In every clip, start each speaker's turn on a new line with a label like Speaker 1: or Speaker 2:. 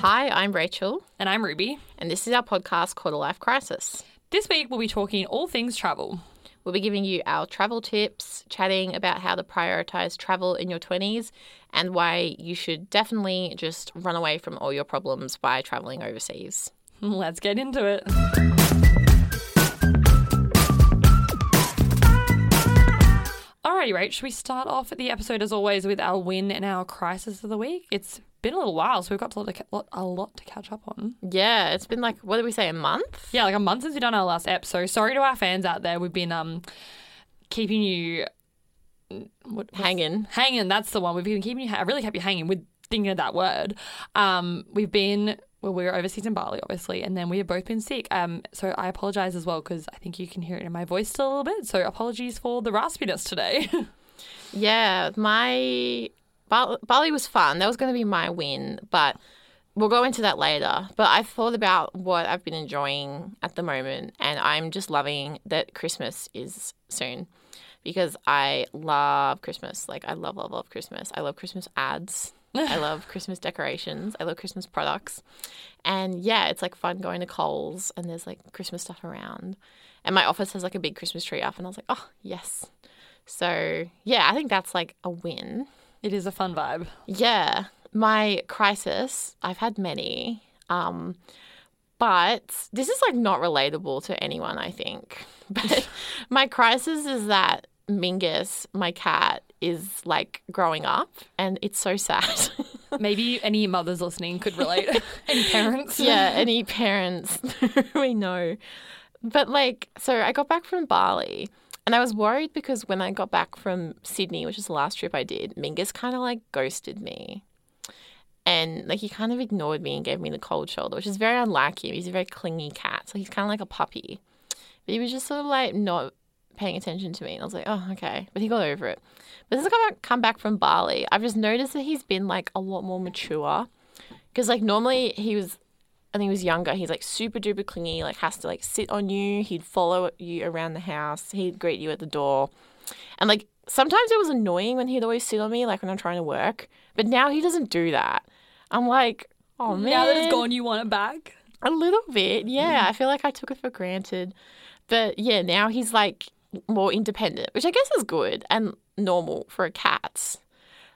Speaker 1: Hi, I'm Rachel,
Speaker 2: And I'm Ruby.
Speaker 1: and this is our podcast called A Life Crisis.
Speaker 2: This week we'll be talking all things travel.
Speaker 1: We'll be giving you our travel tips, chatting about how to prioritize travel in your 20s, and why you should definitely just run away from all your problems by traveling overseas.
Speaker 2: Let's get into it. Alrighty, Rach, should we start off at the episode as always with our win and our crisis of the week? It's been a little while, so we've got a lot to, ca- lot- a lot to catch up on.
Speaker 1: Yeah, it's been like, what did we say, a month?
Speaker 2: Yeah, like a month since we've done our last ep, so sorry to our fans out there. We've been um keeping you what,
Speaker 1: Hanging.
Speaker 2: hanging. That's the one. We've been keeping you. I really kept you hanging with thinking of that word. Um, we've been well, we were overseas in Bali, obviously, and then we have both been sick. Um, so I apologize as well because I think you can hear it in my voice still a little bit. So apologies for the raspiness today.
Speaker 1: Yeah, my Bali was fun. That was going to be my win, but we'll go into that later. But I thought about what I've been enjoying at the moment, and I'm just loving that Christmas is soon because I love Christmas. Like, I love, love, love Christmas. I love Christmas ads. I love Christmas decorations. I love Christmas products. And yeah, it's like fun going to Coles and there's like Christmas stuff around. And my office has like a big Christmas tree up, and I was like, oh, yes. So yeah, I think that's like a win.
Speaker 2: it is a fun vibe.
Speaker 1: Yeah, my crisis, I've had many. Um, but this is like not relatable to anyone, I think. But my crisis is that Mingus, my cat, is like growing up and it's so sad.
Speaker 2: Maybe any mothers listening could relate. any parents?
Speaker 1: yeah, any parents we know. But like, so I got back from Bali and I was worried because when I got back from Sydney, which is the last trip I did, Mingus kind of like ghosted me. And like he kind of ignored me and gave me the cold shoulder, which is very unlike him. He's a very clingy cat. So he's kind of like a puppy. But he was just sort of like not paying attention to me. And I was like, oh, okay. But he got over it. But since I come back, from Bali, I've just noticed that he's been like a lot more mature. Because like normally he was and he was younger, he's like super duper clingy, like has to like sit on you. He'd follow you around the house. He'd greet you at the door. And like sometimes it was annoying when he'd always sit on me, like when I'm trying to work. But now he doesn't do that. I'm like, oh man.
Speaker 2: Now that it's gone, you want it back?
Speaker 1: A little bit, yeah. Mm. I feel like I took it for granted. But yeah, now he's like more independent, which I guess is good and normal for a cat.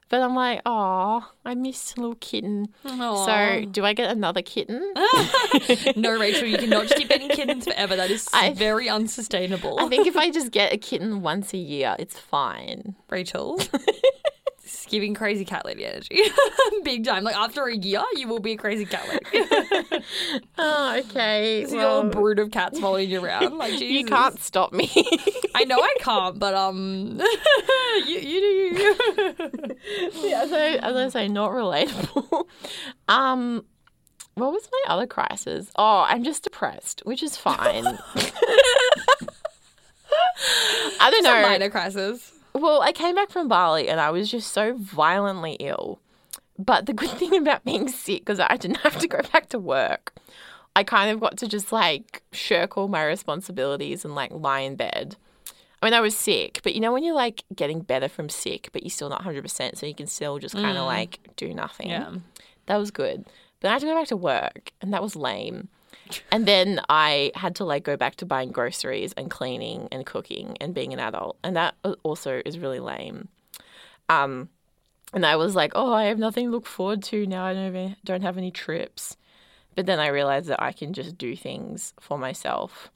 Speaker 1: But I'm like, oh, I miss little kitten. So do I get another kitten?
Speaker 2: no, Rachel, you cannot just keep getting kittens forever. That is
Speaker 1: I-
Speaker 2: very unsustainable.
Speaker 1: I think if I just get a kitten once a year, it's fine.
Speaker 2: Rachel. It's giving crazy cat lady energy. Big time. Like after a year, you will be a crazy cat lady.
Speaker 1: Oh, okay.
Speaker 2: See a brood of cats following you around. Like Jesus.
Speaker 1: you can't stop me.
Speaker 2: I know I can't, but um, you, you do you.
Speaker 1: yeah, so as I say, not relatable. Um, what was my other crisis? Oh, I'm just depressed, which is fine. I don't
Speaker 2: It's a
Speaker 1: know.
Speaker 2: minor crisis.
Speaker 1: Well, I came back from Bali and I was just so violently ill. But the good thing about being sick, because I didn't have to go back to work, I kind of got to just like shirk all my responsibilities and like lie in bed. I mean, I was sick, but you know, when you're like getting better from sick, but you're still not 100%, so you can still just kind of mm. like do nothing.
Speaker 2: Yeah.
Speaker 1: That was good. But I had to go back to work, and that was lame. And then I had to like go back to buying groceries and cleaning and cooking and being an adult, and that also is really lame. Um, and I was like, oh, I have nothing to look forward to now. I don't even, don't have any trips. But then I realized that I can just do things for myself.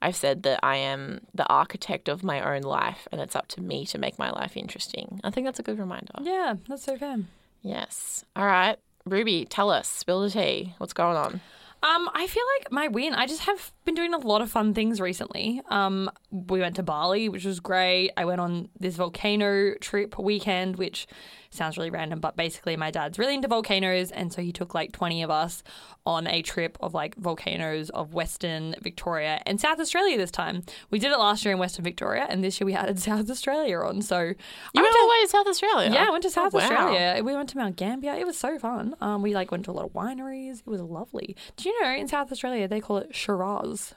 Speaker 1: I've said that I am the architect of my own life, and it's up to me to make my life interesting. I think that's a good reminder.
Speaker 2: Yeah, that's so fair.
Speaker 1: Yes. All right. Ruby, tell us, spill the tea. What's going on?
Speaker 2: Um, I feel like my win. I just have been doing a lot of fun things recently. Um, we went to Bali, which was great. I went on this volcano trip weekend, which sounds really random, but basically my dad's really into volcanoes, and so he took like twenty of us on a trip of like volcanoes of Western Victoria and South Australia. This time we did it last year in Western Victoria, and this year we added South Australia on. So
Speaker 1: You
Speaker 2: I
Speaker 1: went all the way to South Australia.
Speaker 2: yeah, I went to South
Speaker 1: Oh, wow.
Speaker 2: Australia. We went to Mount Gambier. It was so fun. Um, we like went to a lot of wineries. It was lovely. Do you know in South Australia they call it Shiraz?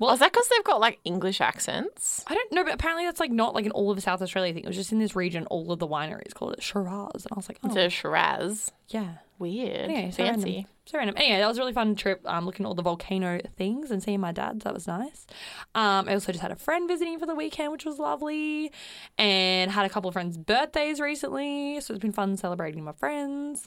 Speaker 1: Well, is that because they've got like English accents?
Speaker 2: I don't know, but apparently that's like not like an all of South Australia thing. It was just in this region. All of the wineries called it Shiraz, and I was like, oh
Speaker 1: Instead of Shiraz.
Speaker 2: yeah,
Speaker 1: Weird.
Speaker 2: Anyway, so random.
Speaker 1: Fancy.
Speaker 2: So random. Anyway, that was a really fun trip. Um, looking at all the volcano things and seeing my dad. That was nice. Um, I also just had a friend visiting for the weekend, which was lovely, and had a couple of friends' birthdays recently. So it's been fun celebrating my friends.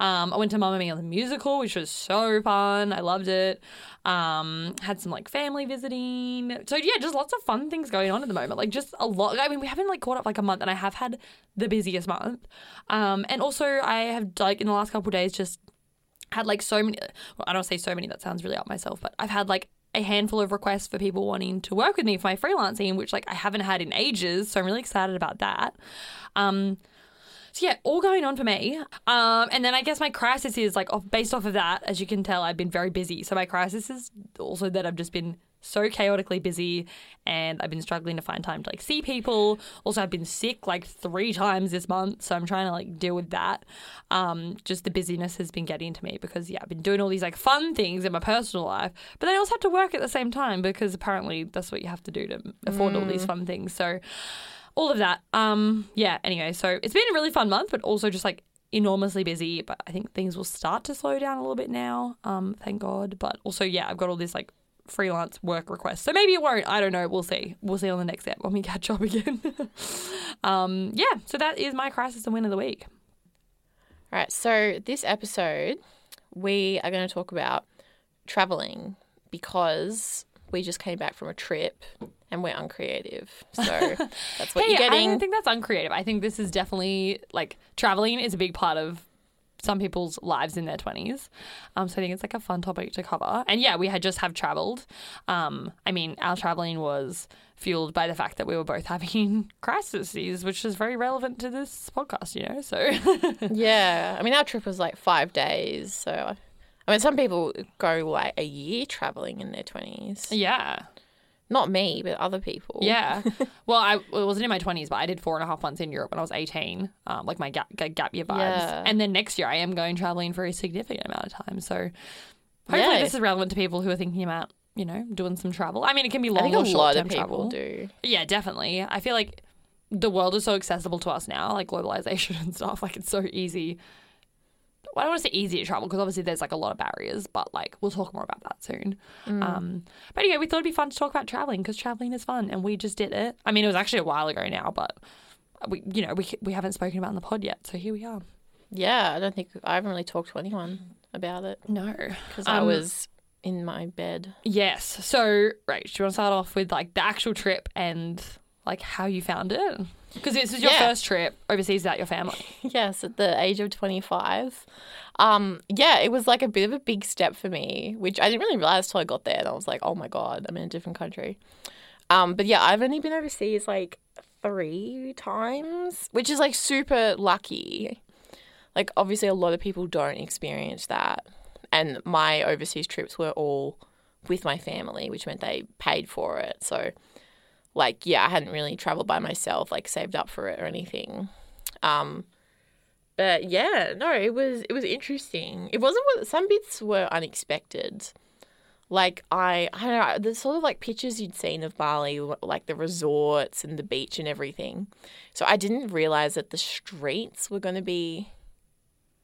Speaker 2: Um, I went to Mamma Mia the musical, which was so fun. I loved it. Um, had some like family visiting. So yeah, just lots of fun things going on at the moment. Like just a lot. I mean, we haven't like caught up like a month, and I have had the busiest month. Um, and also I have like in the last couple of days just had like so many well, I don't say so many that sounds really up myself but I've had like a handful of requests for people wanting to work with me for my freelancing which like I haven't had in ages so I'm really excited about that. Um so yeah all going on for me. Um and then I guess my crisis is like off based off of that as you can tell I've been very busy. So my crisis is also that I've just been so chaotically busy and I've been struggling to find time to like see people. Also I've been sick like 3 times this month, so I'm trying to like deal with that. Um just the busyness has been getting to me because yeah, I've been doing all these like fun things in my personal life, but then I also have to work at the same time because apparently that's what you have to do to afford all these fun things. So all of that. Um yeah, anyway, so it's been a really fun month, but also just like enormously busy, but I think things will start to slow down a little bit now. Um thank God, but also yeah, I've got all this like freelance work requests. So maybe it won't. I don't know. We'll see. We'll see on the next step when we catch up again. um, yeah, so that is my crisis and win of the week.
Speaker 1: All right. So this episode, we are going to talk about traveling because we just came back from a trip and we're uncreative. So that's what
Speaker 2: Hey,
Speaker 1: you're getting.
Speaker 2: I don't think that's uncreative. I think this is definitely like traveling is a big part of some people's lives in their 20s. Um, so I think it's like a fun topic to cover. And yeah, we had just have traveled. Um, I mean, our traveling was fueled by the fact that we were both having crises, which is very relevant to this podcast, you know? So
Speaker 1: yeah. I mean, our trip was like five days. So, I mean, some people go like a year traveling in their 20s.
Speaker 2: yeah.
Speaker 1: Not me, but other people.
Speaker 2: Yeah. well, I it wasn't in my 20s, but I did four and a half months in Europe when I was 18, um, like my gap, gap year vibes.
Speaker 1: Yeah.
Speaker 2: And then next year I am going traveling for a significant amount of time. So hopefully
Speaker 1: Yeah.
Speaker 2: this is relevant to people who are thinking about, you know, doing some travel. I mean, it can be long or short
Speaker 1: lot
Speaker 2: term
Speaker 1: of people
Speaker 2: travel.
Speaker 1: do.
Speaker 2: Yeah, definitely. I feel like the world is so accessible to us now, like globalization and stuff. Like it's so easy. Well, I don't want to say easy to travel because obviously there's like a lot of barriers, but like we'll talk more about that soon.
Speaker 1: Mm.
Speaker 2: Um, but anyway, we thought it'd be fun to talk about traveling because traveling is fun, and we just did it. I mean, it was actually a while ago now, but we, you know, we we haven't spoken about it in the pod yet, so here we are.
Speaker 1: Yeah. I don't think I haven't really talked to anyone about it
Speaker 2: No,
Speaker 1: because I
Speaker 2: Um,
Speaker 1: was in my bed.
Speaker 2: yes. So, right, do you want to start off with like the actual trip and like how you found it? Because this is your
Speaker 1: Yeah.
Speaker 2: first trip overseas without your family.
Speaker 1: Yes, at the age of 25. Um, yeah, it was like a bit of a big step for me, which I didn't really realize till I got there. And I was like, oh my God, I'm in a different country. Um, but yeah, I've only been overseas like three times, which is like super lucky. Like, obviously, a lot of people don't experience that. And my overseas trips were all with my family, which meant they paid for it. So, like, yeah, I hadn't really traveled by myself, like, saved up for it or anything. Um, but yeah, no, it was it was interesting. It wasn't what some bits were unexpected. Like I, I don't know, the sort of like pictures you'd seen of Bali, like the resorts and the beach and everything. So I didn't realize that the streets were going to be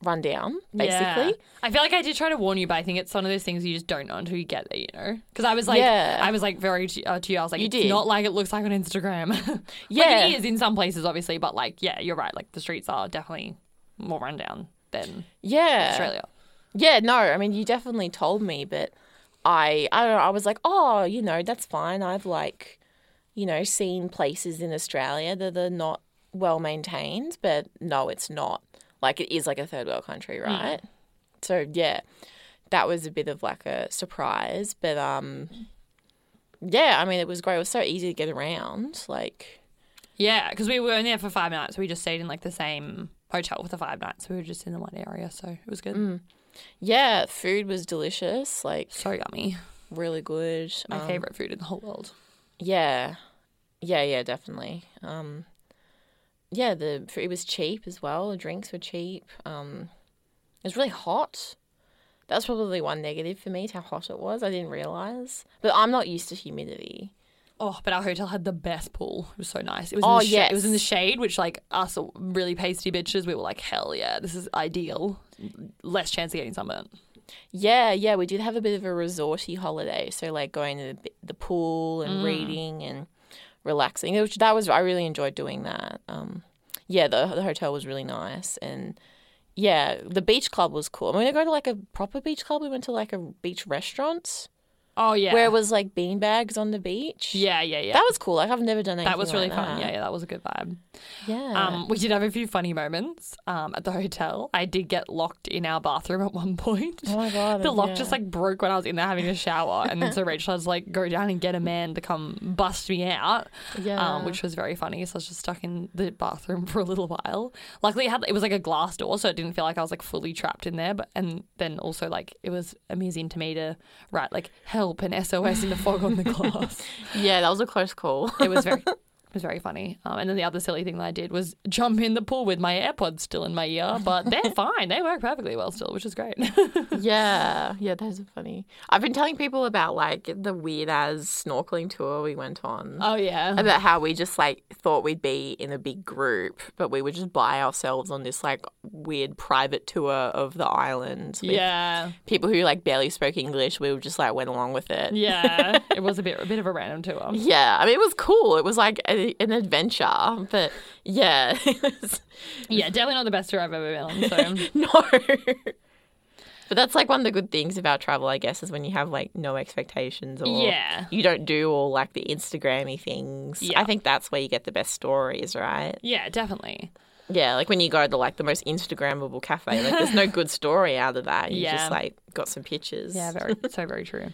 Speaker 1: run down, basically.
Speaker 2: Yeah. I feel like I did try to warn you, but I think it's one of those things you just don't know until you get there, you know? Because I was like,
Speaker 1: Yeah.
Speaker 2: I was like very to, uh, to you. I was like,
Speaker 1: You
Speaker 2: it's
Speaker 1: did.
Speaker 2: not like it looks like on Instagram. like
Speaker 1: Yeah.
Speaker 2: it is in some places, obviously, but like, yeah, you're right. Like the streets are definitely more rundown than
Speaker 1: Yeah.
Speaker 2: Australia.
Speaker 1: Yeah, no, I mean you definitely told me, but I I don't know, I was like, "Oh, you know, that's fine. I've like, you know, seen places in Australia that are not well maintained, but no, it's not. Like it is like a third world country, right? So, yeah. That was a bit of like a surprise, but um yeah, I mean it was great. It was so easy to get around. Like
Speaker 2: Yeah, because we were in there for five nights. We just stayed in like the same hotel for the five nights. We were just in the one area, so it was good.
Speaker 1: Mm. yeah, food was delicious, like
Speaker 2: So yummy.
Speaker 1: really good.
Speaker 2: My
Speaker 1: Um,
Speaker 2: favorite food in the whole world.
Speaker 1: Yeah, yeah, yeah, definitely. Um, yeah, the it was cheap as well. The drinks were cheap. Um, it was really hot. That's probably one negative for me, is how hot it was. I didn't realize, but I'm not used to humidity.
Speaker 2: Oh, but our hotel had the best pool. It was so nice. It was
Speaker 1: Oh,
Speaker 2: in it was in the shade, which like us really pasty bitches, we were like, hell yeah, this is ideal. less chance of getting sunburnt.
Speaker 1: Yeah, yeah, we did have a bit of a resorty holiday, so like going to the, the pool and reading and relaxing. Which that was I really enjoyed doing that. Um, yeah, the the hotel was really nice, and yeah, the beach club was cool. I mean, we didn't go to like a proper beach club. We went to like a beach restaurant
Speaker 2: Oh yeah,
Speaker 1: where it was like bean bags on the beach.
Speaker 2: yeah, yeah, yeah.
Speaker 1: that was cool. Like I've never done anything.
Speaker 2: That was really
Speaker 1: like
Speaker 2: fun.
Speaker 1: that.
Speaker 2: Yeah, yeah, that was a good vibe.
Speaker 1: yeah.
Speaker 2: Um, we did have a few funny moments um, at the hotel. I did get locked in our bathroom at one point.
Speaker 1: oh my god,
Speaker 2: the lock
Speaker 1: yeah.
Speaker 2: just like broke when I was in there having a shower, and then so Rachel was like, "Go down and get a man to come bust me out,"
Speaker 1: yeah,
Speaker 2: um, which was very funny. So I was just stuck in the bathroom for a little while. Luckily, it had it was like a glass door, so it didn't feel like I was like fully trapped in there. But and then also like it was amusing to me to write like help and SOS in the fog on the glass.
Speaker 1: yeah, that was a close call.
Speaker 2: It was very. It was very funny. Um, and then the other silly thing that I did was jump in the pool with my AirPods still in my ear, but they're fine. They work perfectly well still, which is great.
Speaker 1: Yeah, yeah, those are funny. I've been telling people about like the weird as snorkeling tour we went on.
Speaker 2: oh, yeah.
Speaker 1: About how we just like thought we'd be in a big group, but we were just by ourselves on this like weird private tour of the island.
Speaker 2: Yeah.
Speaker 1: People who like barely spoke English, we just like went along with it.
Speaker 2: Yeah. it was a bit a bit of a random tour.
Speaker 1: Yeah, I mean, it was cool. It was like a, an adventure, but yeah,
Speaker 2: Yeah, definitely not the best tour I've ever been on. So
Speaker 1: no. But that's like one of the good things about travel, I guess, is when you have like no expectations or
Speaker 2: Yeah.
Speaker 1: you don't do all like the Instagrammy things.
Speaker 2: Yeah.
Speaker 1: I think that's where you get the best stories, right?
Speaker 2: Yeah, definitely.
Speaker 1: Yeah, like when you go to like the most Instagrammable cafe, like there's no good story out of that. You
Speaker 2: Yeah.
Speaker 1: just like got some pictures.
Speaker 2: Yeah, very so very true.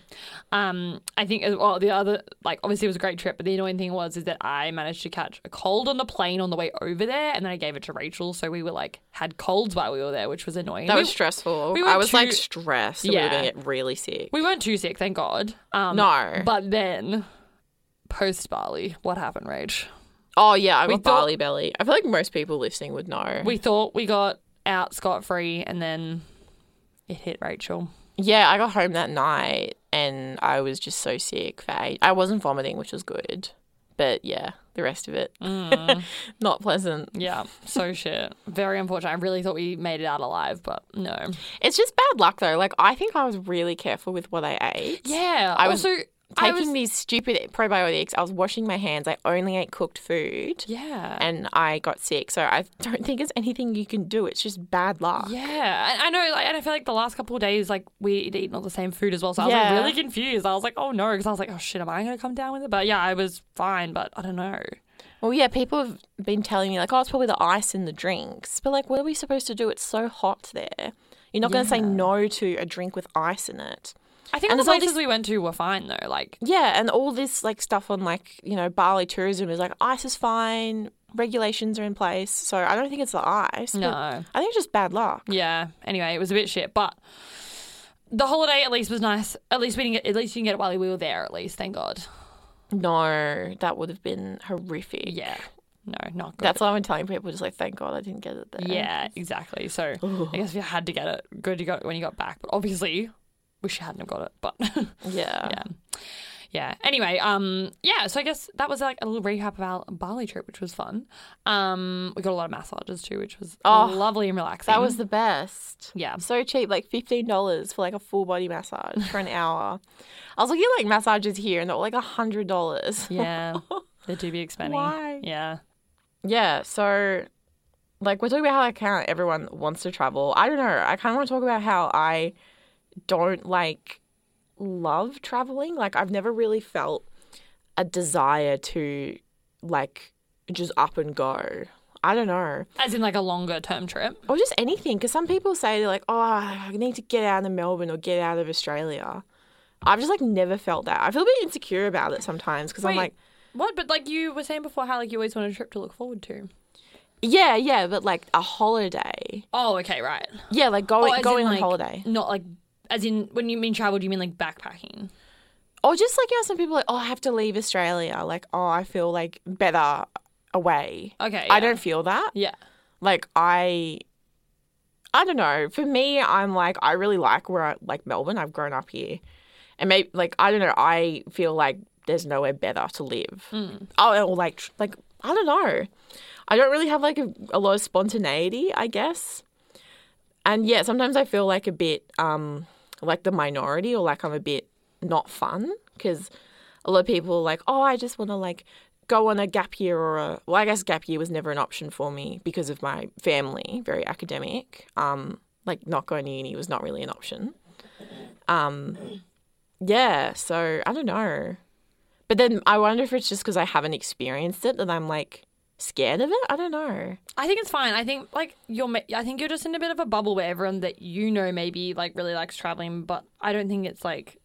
Speaker 2: Um, I think as well the other like obviously it was a great trip, but the annoying thing was is that I managed to catch a cold on the plane on the way over there, and then I gave it to Rachel, so we were like had colds while we were there, which was annoying.
Speaker 1: That
Speaker 2: We-
Speaker 1: was stressful.
Speaker 2: we
Speaker 1: I was like stressed. that We were
Speaker 2: Yeah.
Speaker 1: get really sick.
Speaker 2: We weren't too sick, thank God. Um,
Speaker 1: No.
Speaker 2: But then, post Bali, what happened, Rach?
Speaker 1: Oh, yeah, I
Speaker 2: We
Speaker 1: got
Speaker 2: thought-
Speaker 1: Bali belly. I feel like most people listening would know.
Speaker 2: We thought we got out scot free, and then it hit Rachel.
Speaker 1: Yeah, I got home that night and I was just so sick for eight. I wasn't vomiting, which was good. But yeah, the rest of it,
Speaker 2: Mm.
Speaker 1: not pleasant.
Speaker 2: Yeah, so shit. Very unfortunate. I really thought we made it out alive, but no.
Speaker 1: It's just bad luck though. Like, I think I was really careful with what I ate.
Speaker 2: Yeah.
Speaker 1: I was
Speaker 2: also, I
Speaker 1: Taking
Speaker 2: was,
Speaker 1: these stupid probiotics, I was washing my hands. I only ate cooked food.
Speaker 2: yeah.
Speaker 1: And I got sick. So I don't think there's anything you can do. It's just bad luck.
Speaker 2: yeah, I, I know, like, and I feel like the last couple of days, like we'd eaten all the same food as well, so I was
Speaker 1: Yeah.
Speaker 2: like really confused. I was like, oh no, because I was like, oh shit, am I going to come down with it? But yeah, I was fine, but I don't know.
Speaker 1: Well, yeah, people have been telling me, like, oh, it's probably the ice in the drinks. But, like, what are we supposed to do? It's so hot there. You're not going to say no to a drink with ice in it.
Speaker 2: I think
Speaker 1: And
Speaker 2: the places
Speaker 1: this-
Speaker 2: we went to were fine though. Like,
Speaker 1: Yeah, and all this like stuff on like you know Bali tourism is like ice is fine, regulations are in place, so I don't think it's the ice.
Speaker 2: no.
Speaker 1: I think it's just bad luck.
Speaker 2: Yeah. Anyway, it was a bit shit, but the holiday at least was nice. At least we didn't get. At least you can get it while we were there. At least, thank God.
Speaker 1: No, that would have been horrific.
Speaker 2: Yeah. No, not good.
Speaker 1: That's why I'm telling people just like thank God I didn't get it there.
Speaker 2: yeah, exactly. So I guess if you had to get it, good you got it when you got back. But obviously, wish you hadn't have got it. But
Speaker 1: yeah,
Speaker 2: yeah. Yeah. Anyway, um, yeah. So I guess that was like a little recap of our Bali trip, which was fun. Um, we got a lot of massages too, which was
Speaker 1: Oh,
Speaker 2: lovely and relaxing.
Speaker 1: That was the best.
Speaker 2: yeah.
Speaker 1: So cheap, like fifteen dollars for like a full body massage for an hour. I was looking at like massages here, and they were like a hundred dollars.
Speaker 2: Yeah. They do be expensive.
Speaker 1: Why?
Speaker 2: Yeah.
Speaker 1: Yeah, so like we're talking about how like how everyone wants to travel. I don't know. I kind of want to talk about how I don't like love traveling. Like I've never really felt a desire to like just up and go. I don't know.
Speaker 2: As in like a longer term trip.
Speaker 1: Or just anything because some people say they're like, "Oh, I need to get out of Melbourne or get out of Australia." I've just like never felt that. I feel a bit insecure about it sometimes because I'm like,
Speaker 2: What? But like you were saying before, how like you always want a trip to look forward to.
Speaker 1: yeah, yeah, but like a holiday.
Speaker 2: Oh, okay, right.
Speaker 1: Yeah, like going
Speaker 2: Oh,
Speaker 1: going on
Speaker 2: like,
Speaker 1: holiday.
Speaker 2: Not like, as in when you mean travel, do you mean like backpacking?
Speaker 1: Or just like, you know, some people are like, oh, I have to leave Australia. Like, oh, I feel like better away.
Speaker 2: Okay.
Speaker 1: I
Speaker 2: yeah.
Speaker 1: don't feel that.
Speaker 2: Yeah.
Speaker 1: Like, I, I don't know. For me, I'm like, I really like where I, like Melbourne. I've grown up here. And maybe, like, I don't know. I feel like there's nowhere better to live.
Speaker 2: Mm.
Speaker 1: Oh, or like, like, I don't know. I don't really have like a, a lot of spontaneity, I guess. and yeah, sometimes I feel like a bit um like the minority or like I'm a bit not fun because a lot of people are like, oh, I just want to like go on a gap year or a well, I guess gap year was never an option for me because of my family, very academic. Um, like not going to uni was not really an option. Um, yeah, so I don't know. But then I wonder if it's just because I haven't experienced it that I'm like scared of it. I don't know.
Speaker 2: I think it's fine. I think like you're. I think you're just in a bit of a bubble where everyone that you know maybe like really likes traveling, but I don't think it's like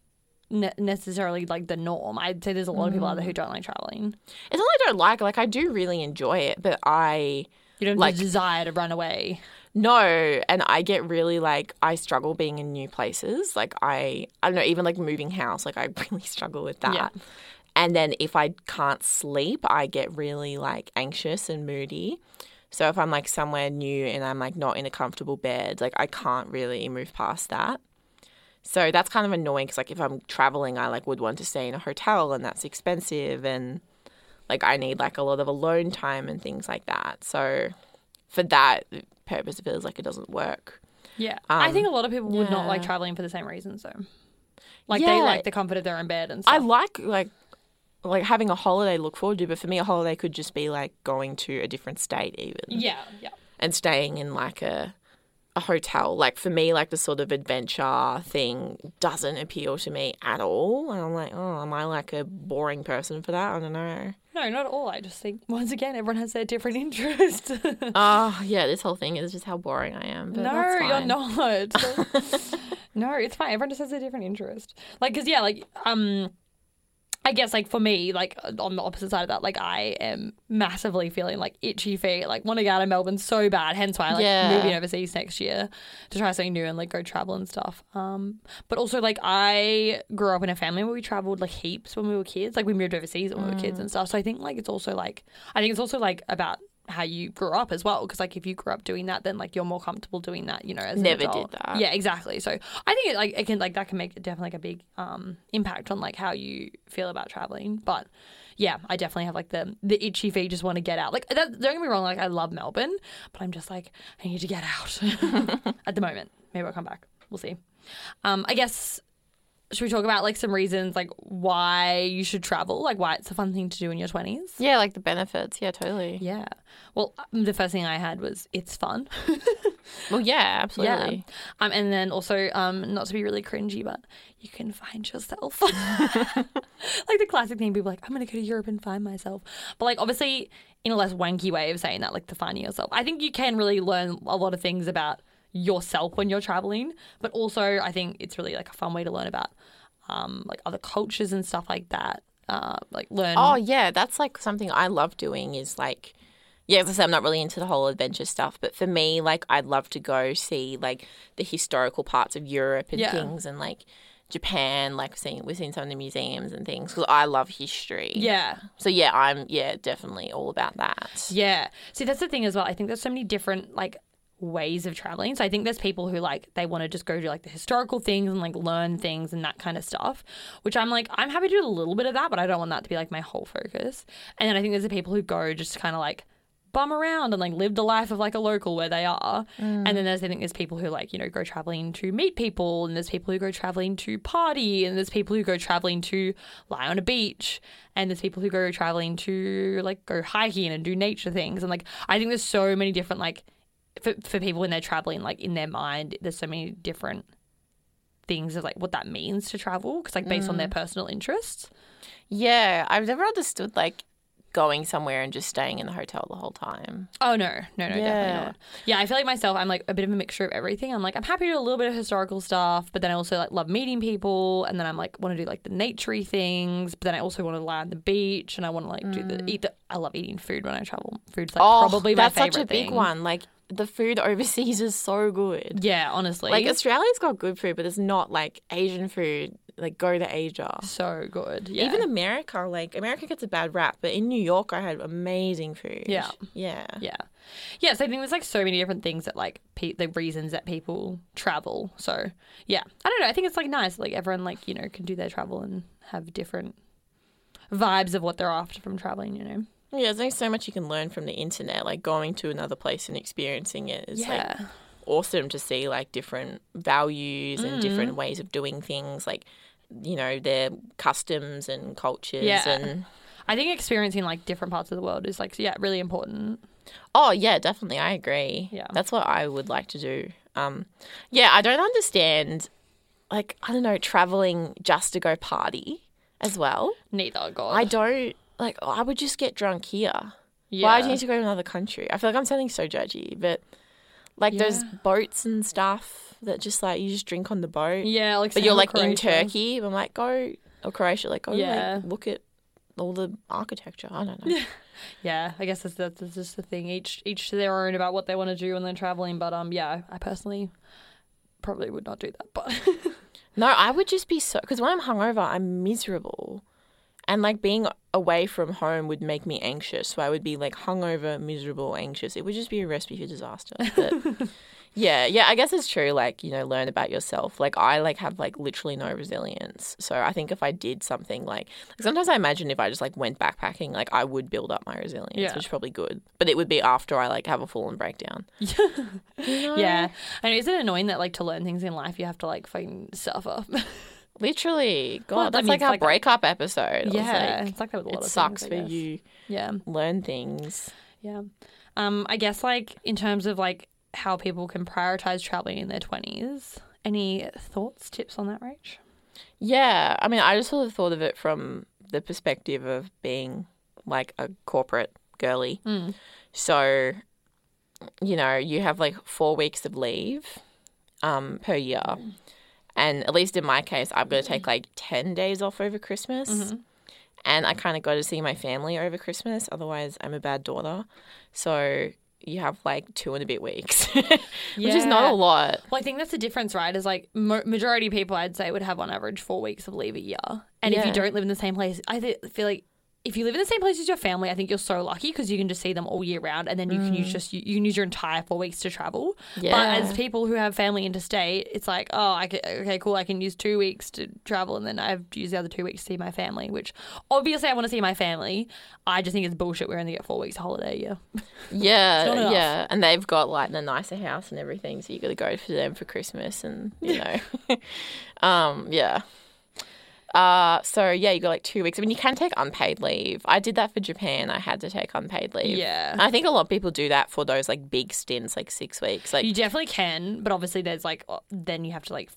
Speaker 2: ne- necessarily like the norm. I'd say there's a lot of people out there who mm. don't like traveling.
Speaker 1: It's not that I don't like. Like I do really enjoy it, but I
Speaker 2: You don't
Speaker 1: Like-
Speaker 2: desire to run away.
Speaker 1: no, and I get really like I struggle being in new places. Like I I don't know, even like moving house, like I really struggle with that.
Speaker 2: Yeah.
Speaker 1: And then if I can't sleep, I get really like anxious and moody. So if I'm like somewhere new and I'm like not in a comfortable bed, like I can't really move past that. So that's kind of annoying because like if I'm traveling, I like would want to stay in a hotel and that's expensive and like I need like a lot of alone time and things like that. So for that purpose, it feels like it doesn't work.
Speaker 2: Yeah, I
Speaker 1: Um,
Speaker 2: think a lot of people would not like traveling for the same reasons. though. like they like the comfort of their own bed and stuff.
Speaker 1: I like like like having a holiday look forward to, but for me, a holiday could just be like going to a different state even
Speaker 2: yeah, yeah.
Speaker 1: and staying in like a a hotel. Like for me, like the sort of adventure thing doesn't appeal to me at all. And I'm like, oh, am I like a boring person for that? I don't know.
Speaker 2: No, not at all. I just think once again, everyone has their different interest.
Speaker 1: Oh yeah, this whole thing is just how boring I am. But
Speaker 2: no, you're not. no, it's fine. Everyone just has a different interest. Like, cause yeah, like um. I guess like for me, like on the opposite side of that, like I am massively feeling like itchy feet, like want to get out of Melbourne so bad. Hence why I like
Speaker 1: Yeah.
Speaker 2: moving overseas next year to try something new and like go travel and stuff. Um, but also like I grew up in a family where we traveled like heaps when we were kids. Like we moved overseas when we were kids and stuff. So I think like it's also like I think it's also like about how you grew up as well. Because like if you grew up doing that, then like you're more comfortable doing that. You know, as
Speaker 1: Never did that.
Speaker 2: Yeah, exactly. So I think it, like it can like that can make definitely like a big um impact on like how you feel about traveling. But yeah, I definitely have like the the itchy feet. Just want to get out. Like that, don't get me wrong. Like I love Melbourne, but I'm just like I need to get out at the moment. Maybe I'll come back. We'll see. Um, I guess should we talk about like some reasons like why you should travel? Like why it's a fun thing to do in your twenties?
Speaker 1: Yeah, like the benefits. Yeah, totally.
Speaker 2: Yeah. Well, um, the first thing I had was it's fun.
Speaker 1: Well, yeah, absolutely.
Speaker 2: Yeah. Um, and then also, um, not to be really cringy, but you can find yourself. like the classic thing, people are like, I'm going to go to Europe and find myself. But like, obviously, in a less wanky way of saying that, like the finding yourself. I think you can really learn a lot of things about yourself when you're traveling, but also I think it's really like a fun way to learn about um, like other cultures and stuff like that. Uh, like learn.
Speaker 1: Oh yeah, that's like something I love doing is like yeah, as I said, I'm not really into the whole adventure stuff, but for me, like I'd love to go see like the historical parts of Europe and
Speaker 2: Yeah.
Speaker 1: things and like Japan, like seeing we've seen some of the museums and things because I love history.
Speaker 2: yeah.
Speaker 1: So yeah, I'm yeah, definitely all about that.
Speaker 2: Yeah. See, that's the thing as well. I think there's so many different like ways of traveling. So I think there's people who like they want to just go to like the historical things and like learn things and that kind of stuff, which I'm like I'm happy to do a little bit of that, but I don't want that to be like my whole focus. And then I think there's the people who go just kind of like bum around and like live the life of like a local where they are. Mm. And then there's I think there's people who like, you know, go traveling to meet people and there's people who go traveling to party and there's people who go traveling to lie on a beach and there's people who go traveling to like go hiking and do nature things and like I think there's so many different like for, for people when they're traveling like in their mind there's so many different things of like what that means to travel because like based on their personal interests
Speaker 1: Yeah, I've never understood like going somewhere and just staying in the hotel the whole time.
Speaker 2: Oh no, no, no, definitely
Speaker 1: Yeah.
Speaker 2: not. Yeah, I feel like myself. I'm like a bit of a mixture of everything. I'm like I'm happy to do a little bit of historical stuff, but then I also like love meeting people, and then I'm like want to do like the naturey things, but then I also want to lie on the beach, and I want to like do the eat the. I love eating food when I travel. Food's like probably my
Speaker 1: Mm. Oh, that's such a big one. Like the food overseas is so good.
Speaker 2: Yeah, honestly,
Speaker 1: Like Australia's got good food, but it's not like Asian food. Like go to Asia.
Speaker 2: so good. Yeah.
Speaker 1: Even America, like America gets a bad rap, but in New York, I had amazing food.
Speaker 2: Yeah.
Speaker 1: yeah,
Speaker 2: Yeah. Yeah, so I think there's like so many different things that like pe- the reasons that people travel. So, yeah. I don't know. I think it's like nice like everyone like, you know, can do their travel and have different vibes of what they're after from traveling, you know.
Speaker 1: Yeah. There's only so much you can learn from the internet. Like going to another place and experiencing it is like awesome to see like different values and
Speaker 2: Mm.
Speaker 1: different ways of doing things, like you know their customs and cultures.
Speaker 2: Yeah.
Speaker 1: And
Speaker 2: I think experiencing like different parts of the world is like yeah, really important.
Speaker 1: oh yeah, definitely, I agree.
Speaker 2: Yeah.
Speaker 1: that's what I would like to do. Um, yeah, I don't understand, like I don't know, traveling just to go party as well.
Speaker 2: Neither, God.
Speaker 1: I don't like. I would just get drunk here.
Speaker 2: yeah.
Speaker 1: Why do you need to go to another country? I feel like I'm sounding so judgy, but like those boats and stuff that just like you just drink on the boat,
Speaker 2: Yeah, like
Speaker 1: but you're like in
Speaker 2: Croatia.
Speaker 1: Turkey. I'm like go or Croatia, like go
Speaker 2: Yeah.
Speaker 1: like look at all the architecture. I don't know.
Speaker 2: Yeah, I guess that's, that's, that's just the thing. Each each to their own about what they want to do when they're traveling. But um, yeah, I personally probably would not do that. But
Speaker 1: no, I would just be so because when I'm hungover, I'm miserable, and like being away from home would make me anxious. So I would be like hungover, miserable, anxious. It would just be a recipe for disaster. But yeah, yeah, I guess it's true. Like you know, learn about yourself. Like I like have like literally no resilience. So I think if I did something like, like sometimes I imagine if I just like went backpacking, like I would build up my resilience,
Speaker 2: Yeah.
Speaker 1: which is probably good. But it would be after I like have a full on breakdown. You know?
Speaker 2: yeah, and isn't it annoying that like to learn things in life you have to like fucking suffer?
Speaker 1: literally. God,
Speaker 2: Well, I
Speaker 1: that's
Speaker 2: mean,
Speaker 1: like our
Speaker 2: like
Speaker 1: breakup episode. I was
Speaker 2: yeah,
Speaker 1: like,
Speaker 2: it's like that with a lot
Speaker 1: it
Speaker 2: of
Speaker 1: sucks
Speaker 2: things,
Speaker 1: for you.
Speaker 2: Yeah,
Speaker 1: Learn things.
Speaker 2: yeah. Um, I guess like in terms of like how people can prioritize traveling in their twenties. Any thoughts, tips on that, Rach?
Speaker 1: Yeah, I mean, I just sort of thought of it from the perspective of being like a corporate girly.
Speaker 2: Mm.
Speaker 1: So, you know, you have like four weeks of leave um, per year. And at least in my case, I'm going to take like 10 days off over Christmas.
Speaker 2: Mm-hmm.
Speaker 1: And I kind of go to see my family over Christmas. Otherwise, I'm a bad daughter. So you have like two and a bit weeks, which is not a lot.
Speaker 2: Well, I think that's the difference, right? Is like mo- majority of people, I'd say, would have on average four weeks of leave a year. And if you don't live in the same place, I th- feel like if you live in the same place as your family, I think you're so lucky because you can just see them all year round, and then you can use just you, you can use your entire four weeks to travel. But as people who have family interstate, it's like, oh, I can, okay, cool, I can use two weeks to travel, and then I have to use the other two weeks to see my family. Which obviously I want to see my family. I just think it's bullshit. We only get four weeks holiday.
Speaker 1: Yeah,
Speaker 2: not
Speaker 1: yeah, and they've got like a nicer house and everything, so you got to go for them for Christmas, and you know, um, yeah. Uh, so yeah, you got like two weeks. I mean, you can take unpaid leave. I did that for Japan. I had to take unpaid leave.
Speaker 2: Yeah.
Speaker 1: I think a lot of people do that for those like big stints, like six weeks. Like,
Speaker 2: You definitely can, but obviously there's like then you have to like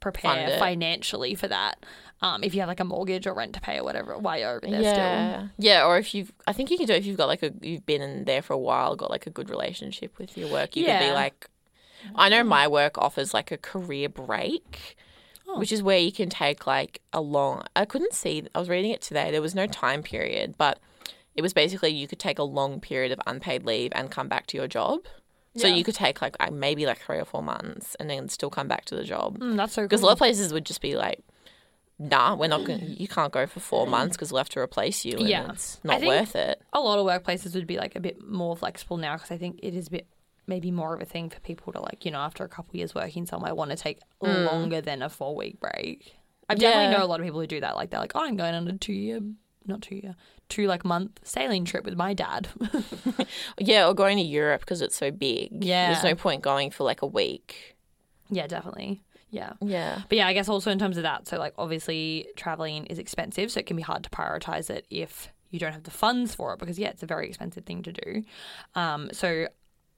Speaker 2: prepare financially for that. Um, if you have like a mortgage or rent to pay or whatever while you're over there
Speaker 1: yeah, yeah. Or if you've, I think you can do it if you've got like a, you've been in there for a while, got like a good relationship with your work. You could
Speaker 2: Yeah.
Speaker 1: be like, I know my work offers like a career break.
Speaker 2: Oh.
Speaker 1: which is where you can take like a long I couldn't see I was reading it today there was no time period but it was basically you could take a long period of unpaid leave and come back to your job so
Speaker 2: Yeah.
Speaker 1: you could take like maybe like 3 or 4 months and then still come back to the job.
Speaker 2: Mm, that's so
Speaker 1: because
Speaker 2: cool.
Speaker 1: a lot of places would just be like nah we're not going to you can't go for 4 months because we'll have to replace you and
Speaker 2: Yeah.
Speaker 1: it's not worth it
Speaker 2: a lot of workplaces would be like a bit more flexible now because I think it is a bit maybe more of a thing for people to like you know after a couple of years working somewhere want to take longer than a four week break. I definitely
Speaker 1: Mm. Yeah.
Speaker 2: know a lot of people who do that. Like they're like, oh, I'm going on a two year, not two year, two like month sailing trip with my dad.
Speaker 1: yeah or going to Europe because it's so big
Speaker 2: Yeah.
Speaker 1: there's no point going for like a week
Speaker 2: yeah, definitely. Yeah.
Speaker 1: yeah
Speaker 2: But yeah, I guess also in terms of that, so like obviously traveling is expensive, so it can be hard to prioritize it if you don't have the funds for it because yeah, it's a very expensive thing to do. Um, so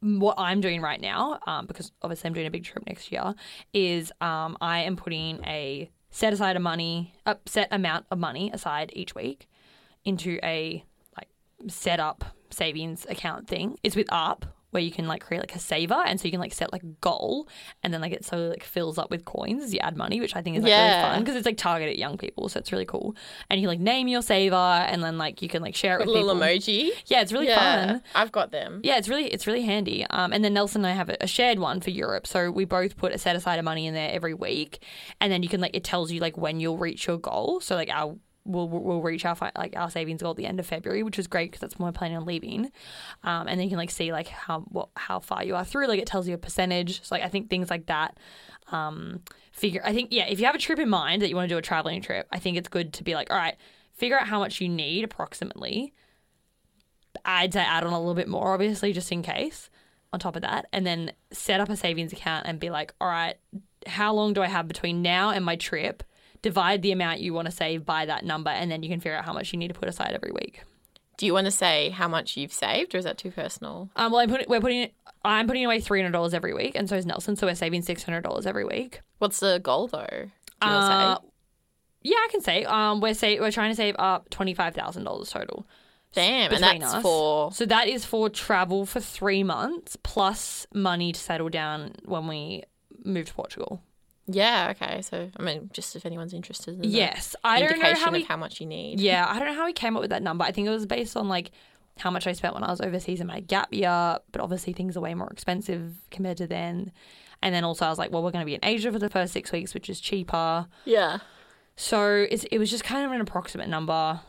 Speaker 2: what I'm doing right now, um, because obviously I'm doing a big trip next year, is um, I am putting a set aside of money, a set amount of money aside each week into a like set up savings account thing. It's with Up where you can like create like a saver and so you can like set like a goal and then like it so like fills up with coins as you add money, which I think is like
Speaker 1: Yeah.
Speaker 2: really fun because it's like targeted at young people, so it's really cool. And you like name your saver and then like you can like share it
Speaker 1: a
Speaker 2: with
Speaker 1: little
Speaker 2: people.
Speaker 1: emoji
Speaker 2: Yeah, it's really
Speaker 1: yeah
Speaker 2: fun.
Speaker 1: I've got them
Speaker 2: Yeah, it's really it's really handy. Um, and then Nelson and I have a, a shared one for Europe, so we both put a set aside of money in there every week, and then you can like it tells you like when you'll reach your goal. So like our we'll we'll reach our fi- like our savings goal at the end of February, which is great because that's when we're planning on leaving. Um, and then you can like see like how what how far you are through. Like it tells you a percentage. So like I think things like that. Um, figure I think yeah, if you have a trip in mind that you want to do a traveling trip, I think it's good to be like, all right, figure out how much you need approximately. I'd say add on a little bit more, obviously, just in case. on top of that, and then set up a savings account and be like, all right, how long do I have between now and my trip? Divide the amount you want to save by that number, and then you can figure out how much you need to put aside every week.
Speaker 1: Do you want to say how much you've saved, or is that too personal?
Speaker 2: Um, well, I'm putting, we're putting, I'm putting away three hundred dollars every week, and so is Nelson. So we're saving six hundred dollars every week.
Speaker 1: What's the goal though? Do you want to
Speaker 2: Uh, yeah, I can say. Um, we're say we're trying to save up twenty five thousand dollars total.
Speaker 1: Damn, and that's
Speaker 2: us.
Speaker 1: for
Speaker 2: So that is for travel for three months plus money to settle down when we move to Portugal.
Speaker 1: Yeah. Okay, so I mean, just if anyone's interested in
Speaker 2: Yes, I don't know
Speaker 1: indication
Speaker 2: how we.
Speaker 1: of how much you need.
Speaker 2: Yeah, I don't know how we came up with that number. I think it was based on like how much I spent when I was overseas in my gap year, but obviously things are way more expensive compared to then. And then also I was like, well, we're going to be in Asia for the first six weeks, which is cheaper.
Speaker 1: Yeah.
Speaker 2: So it's, it was just kind of an approximate number.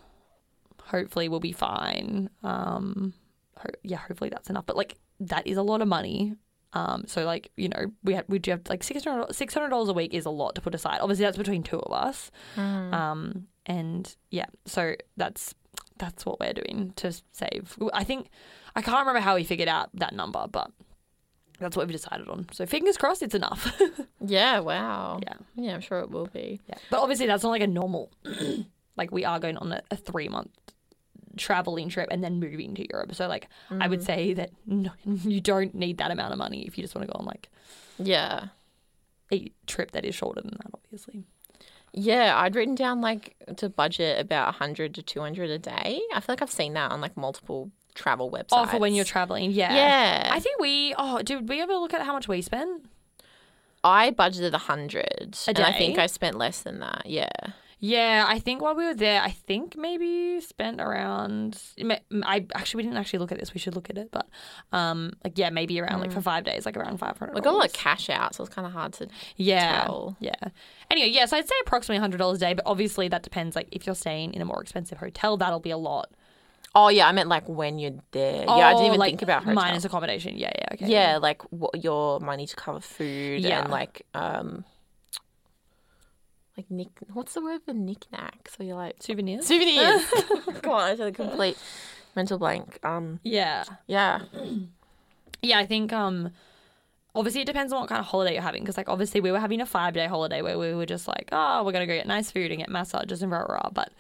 Speaker 2: Hopefully, we'll be fine. Um, ho- yeah, hopefully that's enough. But like that is a lot of money. Um, so like you know we have we do have like six hundred dollars a week is a lot to put aside. Obviously, that's between two of us. Um, and yeah, so that's that's what we're doing to save. I think I can't remember how we figured out that number, but that's what we've decided on. So fingers crossed, it's enough.
Speaker 1: Yeah. Wow.
Speaker 2: yeah.
Speaker 1: Yeah, I'm sure it will be.
Speaker 2: Yeah. But obviously, that's not like a normal, like, we are going on a, a three month traveling trip and then moving to Europe. So, like, I would mm. say that no, you don't need that amount of money if you just want to go on, like,
Speaker 1: Yeah.
Speaker 2: a trip that is shorter than that, obviously.
Speaker 1: Yeah, I'd written down like to budget about 100 to 200 a day. I feel like I've seen that on like multiple travel websites.
Speaker 2: Oh, for when you're traveling. Yeah.
Speaker 1: Yeah.
Speaker 2: I think we, oh, did we ever look at how much we spent?
Speaker 1: I budgeted 100
Speaker 2: A
Speaker 1: and I think? I spent less than that. Yeah.
Speaker 2: Yeah, I think while we were there, I think maybe spent around. I actually we didn't actually look at this. We should look at it, but um, like yeah, maybe around like for five days, like around five hundred.
Speaker 1: We got a lot of cash out, so it's kind of hard to
Speaker 2: yeah,
Speaker 1: tell.
Speaker 2: yeah. Anyway, yes, I'd say approximately hundred dollars a day, but obviously that depends. Like if you're staying in a more expensive hotel, that'll be a lot.
Speaker 1: Oh, yeah, I meant like when you're there. yeah, I didn't
Speaker 2: Oh,
Speaker 1: even
Speaker 2: like,
Speaker 1: think about hotel.
Speaker 2: minus accommodation. Yeah, yeah, okay.
Speaker 1: yeah, like what, your money to cover food
Speaker 2: Yeah.
Speaker 1: and like um like nick what's the word for knickknack? So you're like
Speaker 2: souvenirs.
Speaker 1: souvenirs. Come on, I had a complete mental blank. Um
Speaker 2: yeah,
Speaker 1: yeah.
Speaker 2: yeah. I think um, obviously it depends on what kind of holiday you're having because like obviously we were having a five day holiday where we were just like oh we're gonna go get nice food and get massages and rah rah. But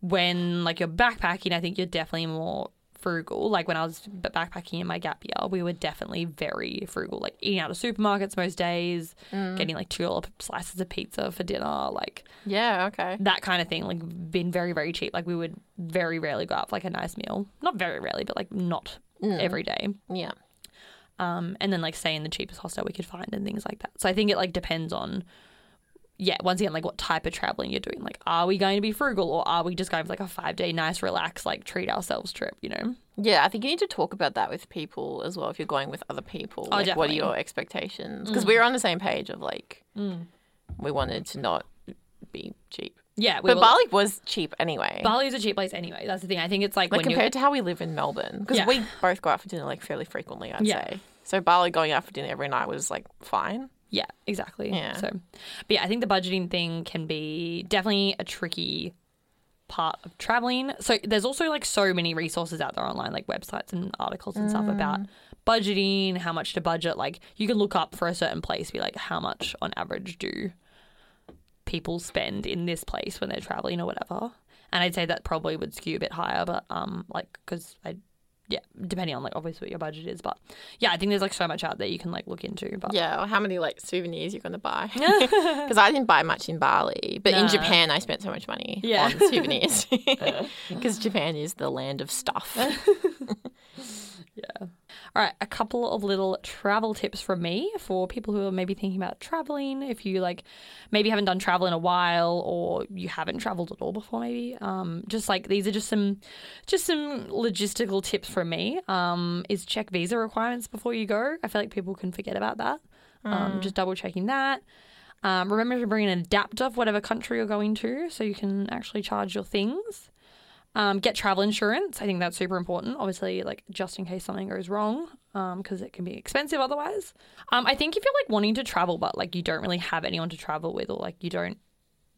Speaker 2: when like you're backpacking, I think you're definitely more frugal. Like when I was backpacking in my gap year, we were definitely very frugal. Like eating out of supermarkets most days, getting like two dollar slices of pizza for dinner, like
Speaker 1: Yeah, okay.
Speaker 2: that kind of thing. Like been very very cheap. Like we would very rarely go out for like a nice meal. Not very rarely, but like not every day.
Speaker 1: Yeah.
Speaker 2: Um, and then like stay in the cheapest hostel we could find and things like that. So I think it like depends on yeah, once again, like what type of traveling you're doing. Like, are we going to be frugal or are we just going for like a five day nice, relax, like treat ourselves trip, you know?
Speaker 1: Yeah, I think you need to talk about that with people as well if you're going with other people.
Speaker 2: Oh,
Speaker 1: like, what are your expectations? Because we mm. were on the same page of like, mm. we wanted to not be cheap.
Speaker 2: Yeah, we
Speaker 1: But
Speaker 2: were-
Speaker 1: Bali was cheap anyway.
Speaker 2: Bali is a cheap place anyway. That's the thing. I think it's like,
Speaker 1: like
Speaker 2: when
Speaker 1: compared to how we live in Melbourne. Because
Speaker 2: Yeah.
Speaker 1: we both go out for dinner like fairly frequently, I'd
Speaker 2: Yeah.
Speaker 1: say. So Bali going out for dinner every night was like fine.
Speaker 2: Yeah, exactly.
Speaker 1: Yeah.
Speaker 2: So, but yeah, I think the budgeting thing can be definitely a tricky part of traveling. So there's also like so many resources out there online, like websites and articles and stuff about budgeting, how much to budget. Like you can look up for a certain place, be like, how much on average do people spend in this place when they're traveling or whatever. And I'd say that probably would skew a bit higher, but um, like because I. Yeah, depending on like obviously what your budget is, but yeah, I think there's like so much out there you can like look into. But
Speaker 1: Yeah, or how many like souvenirs you're going to buy. Because I didn't buy much in Bali, but in Japan I spent so much money
Speaker 2: Yeah.
Speaker 1: on souvenirs. Uh. Because Japan is the land of stuff.
Speaker 2: All right, a couple of little travel tips from me for people who are maybe thinking about traveling. If you like, maybe haven't done travel in a while, or you haven't traveled at all before, maybe. Um, just like these are just some, just some logistical tips from me. Um, is check visa requirements before you go. I feel like people can forget about that. Um, just double checking that. Um, remember to bring an adapter for whatever country you're going to, so you can actually charge your things. Um, get travel insurance. I think that's super important. Obviously, like just in case something goes wrong, because it can be expensive otherwise. Um, I think if you're like wanting to travel, but like you don't really have anyone to travel with, or like you don't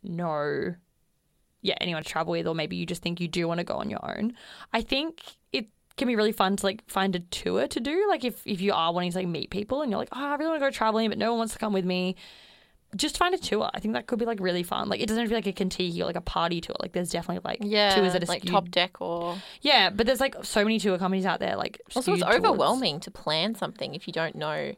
Speaker 2: know, yeah, anyone to travel with, or maybe you just think you do want to go on your own. I think it can be really fun to like find a tour to do. Like if if you are wanting to like meet people and you're like, oh, I really want to go traveling, but no one wants to come with me. Just find a tour. I think that could be like really fun. Like it doesn't feel like a Contiki or like a party tour. Like there's definitely like
Speaker 1: Yeah,
Speaker 2: tours that are
Speaker 1: like
Speaker 2: skewed-
Speaker 1: Top Deck or.
Speaker 2: Yeah, but there's like so many tour companies out there. Like
Speaker 1: Also, it's
Speaker 2: towards-
Speaker 1: overwhelming to plan something if you don't know.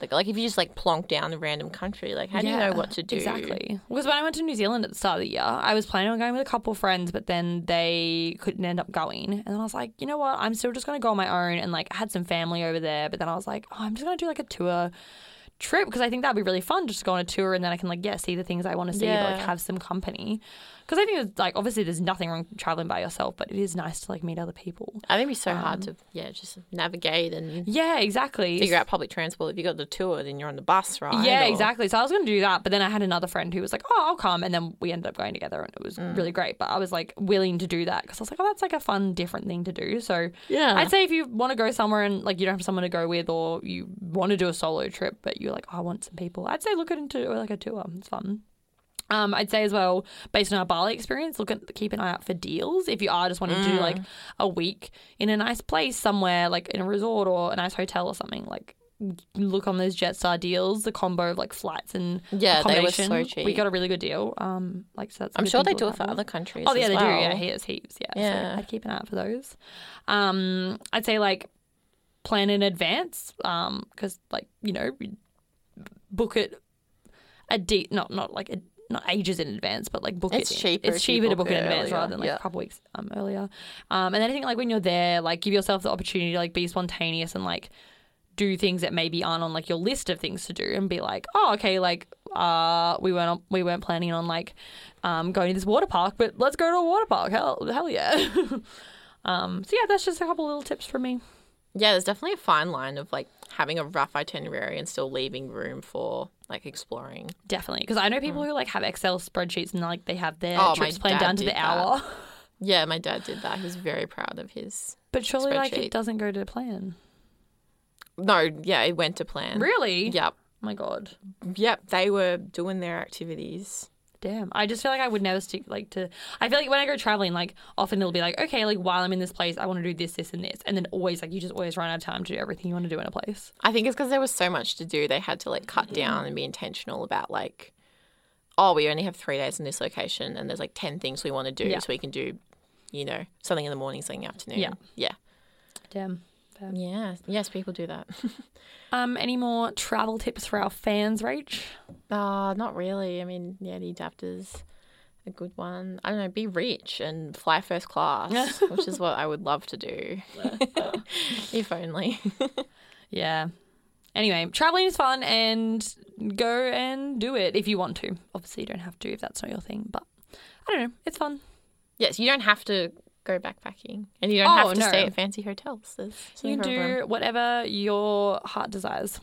Speaker 1: Like, like if you just like plonk down a random country, like how do you know what to do?
Speaker 2: Exactly. Because when I went to New Zealand at the start of the year, I was planning on going with a couple of friends, but then they couldn't end up going. And then I was like, you know what? I'm still just going to go on my own. And like, I had some family over there, but then I was like, oh, I'm just going to do like a tour trip because I think that'd be really fun just to go on a tour and then I can like, yeah, see the things I want to see, but like have some company. Because I think it's like, obviously, there's nothing wrong traveling by yourself, but it is nice to like meet other people.
Speaker 1: I think it'd be so
Speaker 2: Um,
Speaker 1: hard to yeah just navigate and
Speaker 2: Yeah, exactly.
Speaker 1: figure out public transport. If you got the tour, then you're on the bus, right?
Speaker 2: Yeah,
Speaker 1: Or-
Speaker 2: exactly. So I was going to do that, but then I had another friend who was like, "Oh, I'll come," and then we ended up going together, and it was
Speaker 1: Mm.
Speaker 2: really great. But I was like willing to do that because I was like, "Oh, that's like a fun, different thing to do." So
Speaker 1: Yeah.
Speaker 2: I'd say if you want to go somewhere and like you don't have someone to go with, or you want to do a solo trip, but you're like, oh, "I want some people," I'd say look into like a tour. It's fun. Um, I'd say as well, based on our Bali experience, look at keep an eye out for deals. If you are just wanting to do like a week in a nice place somewhere, like in a resort or a nice hotel or something, like look on those Jetstar deals, the combo of like flights and
Speaker 1: Yeah, they were so cheap.
Speaker 2: We got a really good deal. Um, like so that's
Speaker 1: I'm sure they do it for other countries.
Speaker 2: Oh yeah, they
Speaker 1: well.
Speaker 2: do. Yeah, here's heaps. Yeah,
Speaker 1: Yeah.
Speaker 2: So I'd keep an eye out for those. Um, I'd say like plan in advance. Um, because like you know, book it a deep, not not like a, not ages in advance, but like book
Speaker 1: It's
Speaker 2: it.
Speaker 1: cheaper
Speaker 2: It's
Speaker 1: if you
Speaker 2: cheaper to
Speaker 1: book
Speaker 2: it in advance rather than like
Speaker 1: Yeah.
Speaker 2: a couple weeks um earlier. Um, and then I think like when you're there, like give yourself the opportunity to like be spontaneous and like do things that maybe aren't on like your list of things to do and be like, oh, okay, like uh, we weren't on, we weren't planning on like um, going to this water park, but let's go to a water park. Hell, hell yeah. um, so yeah, that's just a couple little tips from me.
Speaker 1: Yeah, there's definitely a fine line of like having a rough itinerary and still leaving room for like exploring.
Speaker 2: Definitely, because I know people who like have Excel spreadsheets and like they have their
Speaker 1: Mm. Oh,
Speaker 2: trips planned down to the
Speaker 1: that.
Speaker 2: hour.
Speaker 1: Yeah, my dad did that. He was very proud of his.
Speaker 2: But surely, like it doesn't go to plan.
Speaker 1: No, yeah, it went to plan.
Speaker 2: Really?
Speaker 1: Yep.
Speaker 2: Oh my god.
Speaker 1: Yep. They were doing their activities.
Speaker 2: Damn. I just feel like I would never stick like to I feel like when I go traveling, like often it'll be like, okay, like while I'm in this place, I want to do this, this, and this. And then always like you just always run out of time to do everything you want to do in a place.
Speaker 1: I think it's because there was so much to do. They had to like cut down and be intentional about like, oh, we only have three days in this location, and there's like ten things we want to do,
Speaker 2: Yeah.
Speaker 1: so we can do, you know, something in the morning, something in the afternoon.
Speaker 2: Yeah.
Speaker 1: Yeah.
Speaker 2: Damn. Fair.
Speaker 1: Yeah. Yes, people do that.
Speaker 2: Um, any more travel tips for our fans, Rach?
Speaker 1: Uh, not really. I mean, yeah, the adapter's a good one. I don't know, be rich and fly first class, which is what I would love to do. if only.
Speaker 2: Yeah. Anyway, traveling is fun and go and do it if you want to. Obviously, you don't have to if that's not your thing, but I don't know. It's fun.
Speaker 1: yes, you don't have to go backpacking and you don't
Speaker 2: Oh,
Speaker 1: have to
Speaker 2: no.
Speaker 1: stay at fancy hotels. There's
Speaker 2: You can do whatever your heart desires,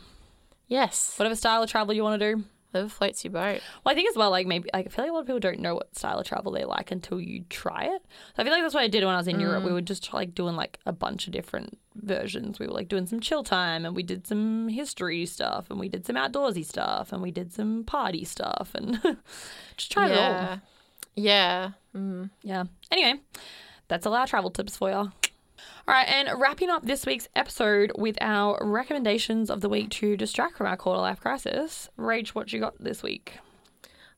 Speaker 1: Yes.
Speaker 2: whatever style of travel you want to do.
Speaker 1: Whatever floats your boat.
Speaker 2: Well, I think as well, like maybe like, I feel like a lot of people don't know what style of travel they like until you try it. So I feel like that's what I did when I was in Europe. We were just like doing like a bunch of different versions. We were like doing some chill time, and we did some history stuff, and we did some outdoorsy stuff, and we did some party stuff, and just tried it all.
Speaker 1: yeah. Yeah. Mm.
Speaker 2: Yeah. Anyway, that's a lot of travel tips for y'all. All right, and wrapping up this week's episode with our recommendations of the week to distract from our quarter life crisis. Rach, what you got this week?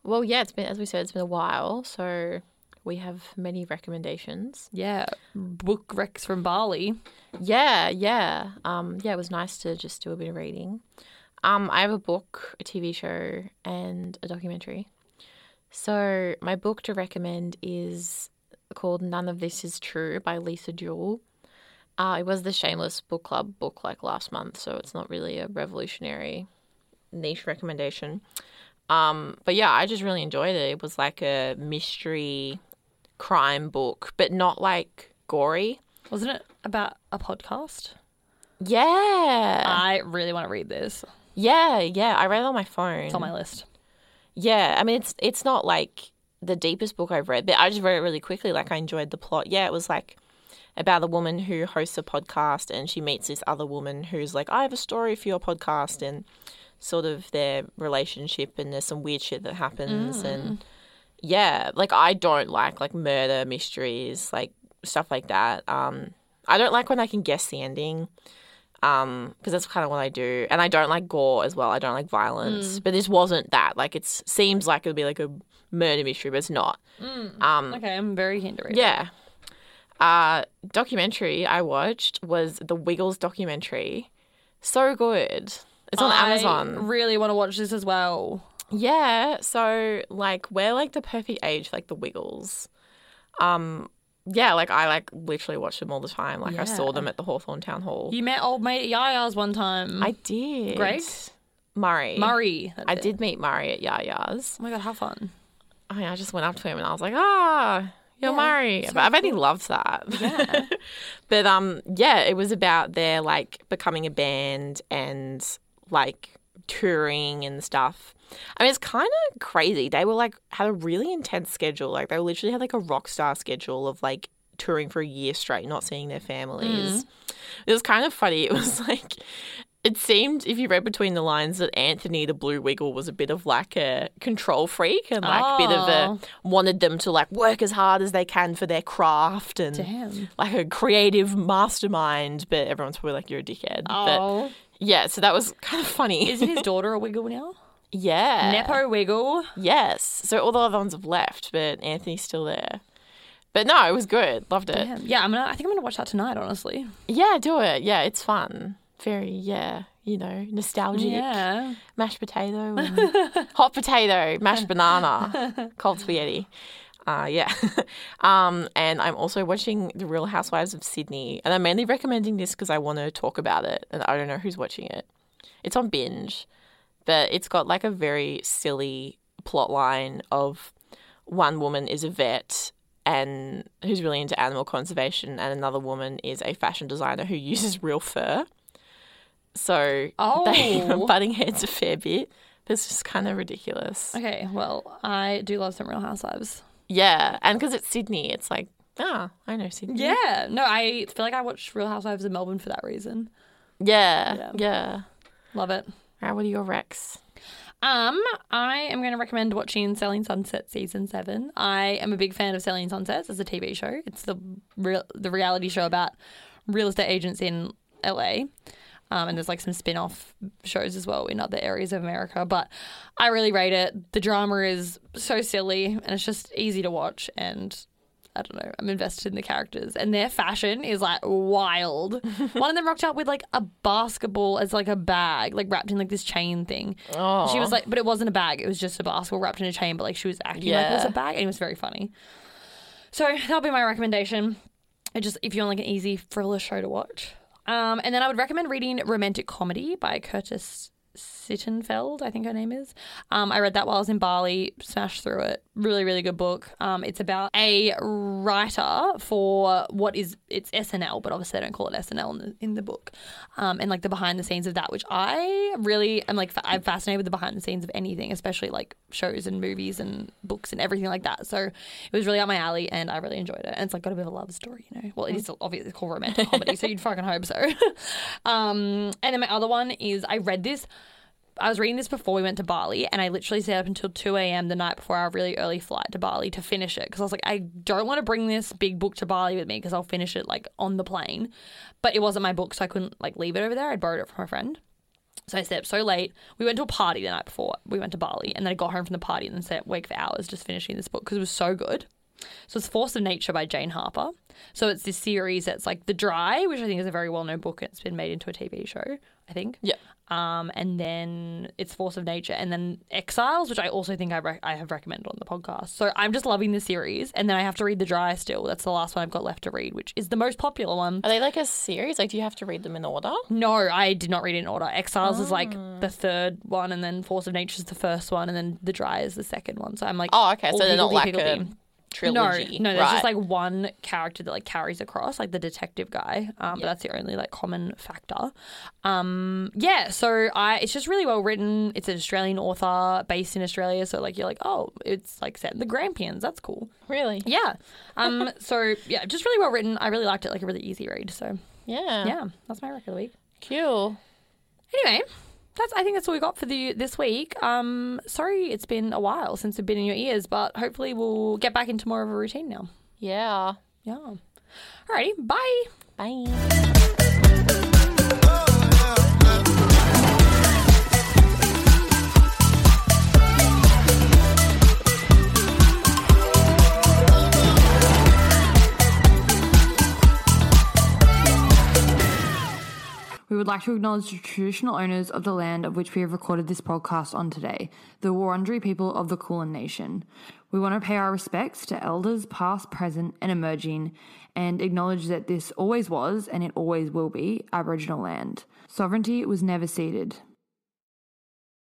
Speaker 1: Well, yeah, it's been, as we said, it's been a while. So we have many recommendations.
Speaker 2: Yeah, book recs from Bali.
Speaker 1: Yeah, yeah. Um, yeah, it was nice to just do a bit of reading. Um, I have a book, a TV show, and a documentary. So my book to recommend is called None of This Is True by Lisa Jewell. Uh, it was the Shameless Book Club book like last month, so it's not really a revolutionary niche recommendation. Um, but yeah, I just really enjoyed it. It was like a mystery crime book, but not like gory.
Speaker 2: Wasn't it about a podcast?
Speaker 1: Yeah.
Speaker 2: I really want to read this.
Speaker 1: Yeah, yeah. I read it on my phone.
Speaker 2: It's on my list.
Speaker 1: Yeah, I mean it's it's not like the deepest book I've read, but I just read it really quickly. Like I enjoyed the plot. Yeah, it was like about a woman who hosts a podcast and she meets this other woman who's like, I have a story for your podcast and sort of their relationship and there's some weird shit that happens and yeah, like I don't like like murder mysteries, like stuff like that. Um I don't like when I can guess the ending. Um, because that's kind of what I do, and I don't like gore as well. I don't like violence, but this wasn't that. Like, it seems like it would be like a murder mystery, but it's not. Um,
Speaker 2: Okay, I'm very keen to read.
Speaker 1: yeah. Uh, documentary I watched was the Wiggles documentary. So good. It's on
Speaker 2: I
Speaker 1: Amazon.
Speaker 2: really want to watch this as well.
Speaker 1: Yeah, so like we're like the perfect age for, like the Wiggles. Um yeah, like I like literally watch them all the time. Like I saw them at the Hawthorn Town Hall.
Speaker 2: You met old mate Yaya's one time.
Speaker 1: I did.
Speaker 2: Greg?
Speaker 1: Murray.
Speaker 2: Murray.
Speaker 1: I
Speaker 2: it.
Speaker 1: did meet Murray at Yaya's.
Speaker 2: Oh my god, how fun!
Speaker 1: I mean, I just went up to him and I was like, "Ah, you're
Speaker 2: Yeah,
Speaker 1: Murray." but I bet he loved that.
Speaker 2: Yeah.
Speaker 1: but um, yeah, it was about their like becoming a band and like touring and stuff. I mean, it's kind of crazy. They were like had a really intense schedule. Like they literally had like a rock star schedule of like touring for a year straight, not seeing their families. It was kind of funny. It was like it seemed, if you read between the lines, that Anthony the Blue Wiggle was a bit of like a control freak and like a bit of
Speaker 2: Oh.
Speaker 1: a wanted them to like work as hard as they can for their craft and
Speaker 2: Damn.
Speaker 1: like a creative mastermind. But everyone's probably like, you're a dickhead. But
Speaker 2: Oh,
Speaker 1: yeah, so that was kind of funny.
Speaker 2: isn't his daughter a wiggle now?
Speaker 1: yeah.
Speaker 2: Nepo wiggle.
Speaker 1: Yes. So all the other ones have left, but Anthony's still there. But no, it was good. Loved it.
Speaker 2: Damn. Yeah, I'm gonna. I think I'm gonna watch that tonight. Honestly.
Speaker 1: Yeah, do it. Yeah, it's fun. Very, yeah, you know, nostalgic.
Speaker 2: Yeah.
Speaker 1: Mashed potato, hot potato, mashed banana, cold spaghetti. Uh, yeah. um, and I'm also watching The Real Housewives of Sydney. And I'm mainly recommending this because I want to talk about it. And I don't know who's watching it. It's on binge, but it's got like a very silly plot line of one woman is a vet and who's really into animal conservation, and another woman is a fashion designer who uses real fur. So they
Speaker 2: Oh.
Speaker 1: are butting heads a fair bit. But it's just kind of ridiculous.
Speaker 2: Okay. Well, I do love some Real Housewives.
Speaker 1: Yeah, and because it's Sydney, it's like, ah, I know Sydney.
Speaker 2: Yeah. No, I feel like I watched Real Housewives of Melbourne for that reason.
Speaker 1: yeah,
Speaker 2: Yeah.
Speaker 1: yeah.
Speaker 2: Love it.
Speaker 1: Right, what are your recs?
Speaker 2: Um, I am going to recommend watching Selling Sunset season seven. I am a big fan of Selling Sunsets as a TV show. It's the real the reality show about real estate agents in LA. Um, and there's like some spin off shows as well in other areas of America. But I really rate it. The drama is so silly and it's just easy to watch. And I don't know, I'm invested in the characters. And their fashion is like wild. One of them rocked out with like a basketball as like a bag, like wrapped in like this chain thing.
Speaker 1: Oh,
Speaker 2: She was like, but it wasn't a bag. It was just a basketball wrapped in a chain. But like she was acting like it was a bag, and it was very funny. So that'll be my recommendation. It just if you want like an easy frivolous show to watch. Um, and then I would recommend reading Romantic Comedy by Curtis Sittenfeld, I think her name is. Um, I read that while I was in Bali, smashed through it. Really, really good book. Um, it's about a writer for what is it's SNL, but obviously they don't call it SNL in the, in the book. Um, and like the behind the scenes of that, which I really am like fa- I'm fascinated with the behind the scenes of anything, especially like shows and movies and books and everything like that. So it was really up my alley, and I really enjoyed it. And it's like got a bit of a love story, you know. Well, it is obviously called romantic comedy, so you'd fucking hope so. um, and then my other one is I read this. I was reading this before we went to Bali, and I literally stayed up until 2 a.m. the night before our really early flight to Bali to finish it because I was like, I don't want to bring this big book to Bali with me because I'll finish it like on the plane. But it wasn't my book, so I couldn't like leave it over there. I'd borrowed it from a friend. So I stayed up so late. We went to a party the night before we went to Bali, and then I got home from the party and then stayed awake for hours just finishing this book because it was so good. So it's Force of Nature by Jane Harper. So it's this series that's like The Dry, which I think is a very well known book. It's been made into a TV show, I think.
Speaker 1: Yeah.
Speaker 2: Um, and then it's Force of Nature, and then Exiles, which I also think I, rec- I have recommended on the podcast. So I'm just loving the series, and then I have to read The Dry still. That's the last one I've got left to read, which is the most popular one.
Speaker 1: Are they like a series? Like, do you have to read them in order?
Speaker 2: No, I did not read in order. Exiles is like the third one, and then Force of Nature is the first one, and then The Dry is the second one. So I'm like,
Speaker 1: Oh, okay. So they're not like a trilogy.
Speaker 2: No, no, there's
Speaker 1: right.
Speaker 2: just like one character that like carries across, like the detective guy. Um, but that's the only like common factor. Um, yeah, so I it's just really well written. It's an Australian author based in Australia, so like you're like, oh, it's like set in the Grampians. That's cool.
Speaker 1: really.
Speaker 2: Yeah. Um, so yeah, just really well written. I really liked it. Like a really easy read. So
Speaker 1: Yeah.
Speaker 2: yeah, that's my record of the week.
Speaker 1: Cool.
Speaker 2: Anyway, that's I think that's all we got for the this week. Um, sorry it's been a while since we've been in your ears, but hopefully we'll get back into more of a routine now.
Speaker 1: Yeah.
Speaker 2: Yeah. Alrighty, bye.
Speaker 1: Bye.
Speaker 2: We would like to acknowledge the traditional owners of the land of which we have recorded this podcast on today, the Wurundjeri people of the Kulin Nation. We want to pay our respects to elders past, present, and emerging, and acknowledge that this always was and it always will be Aboriginal land. Sovereignty was never ceded.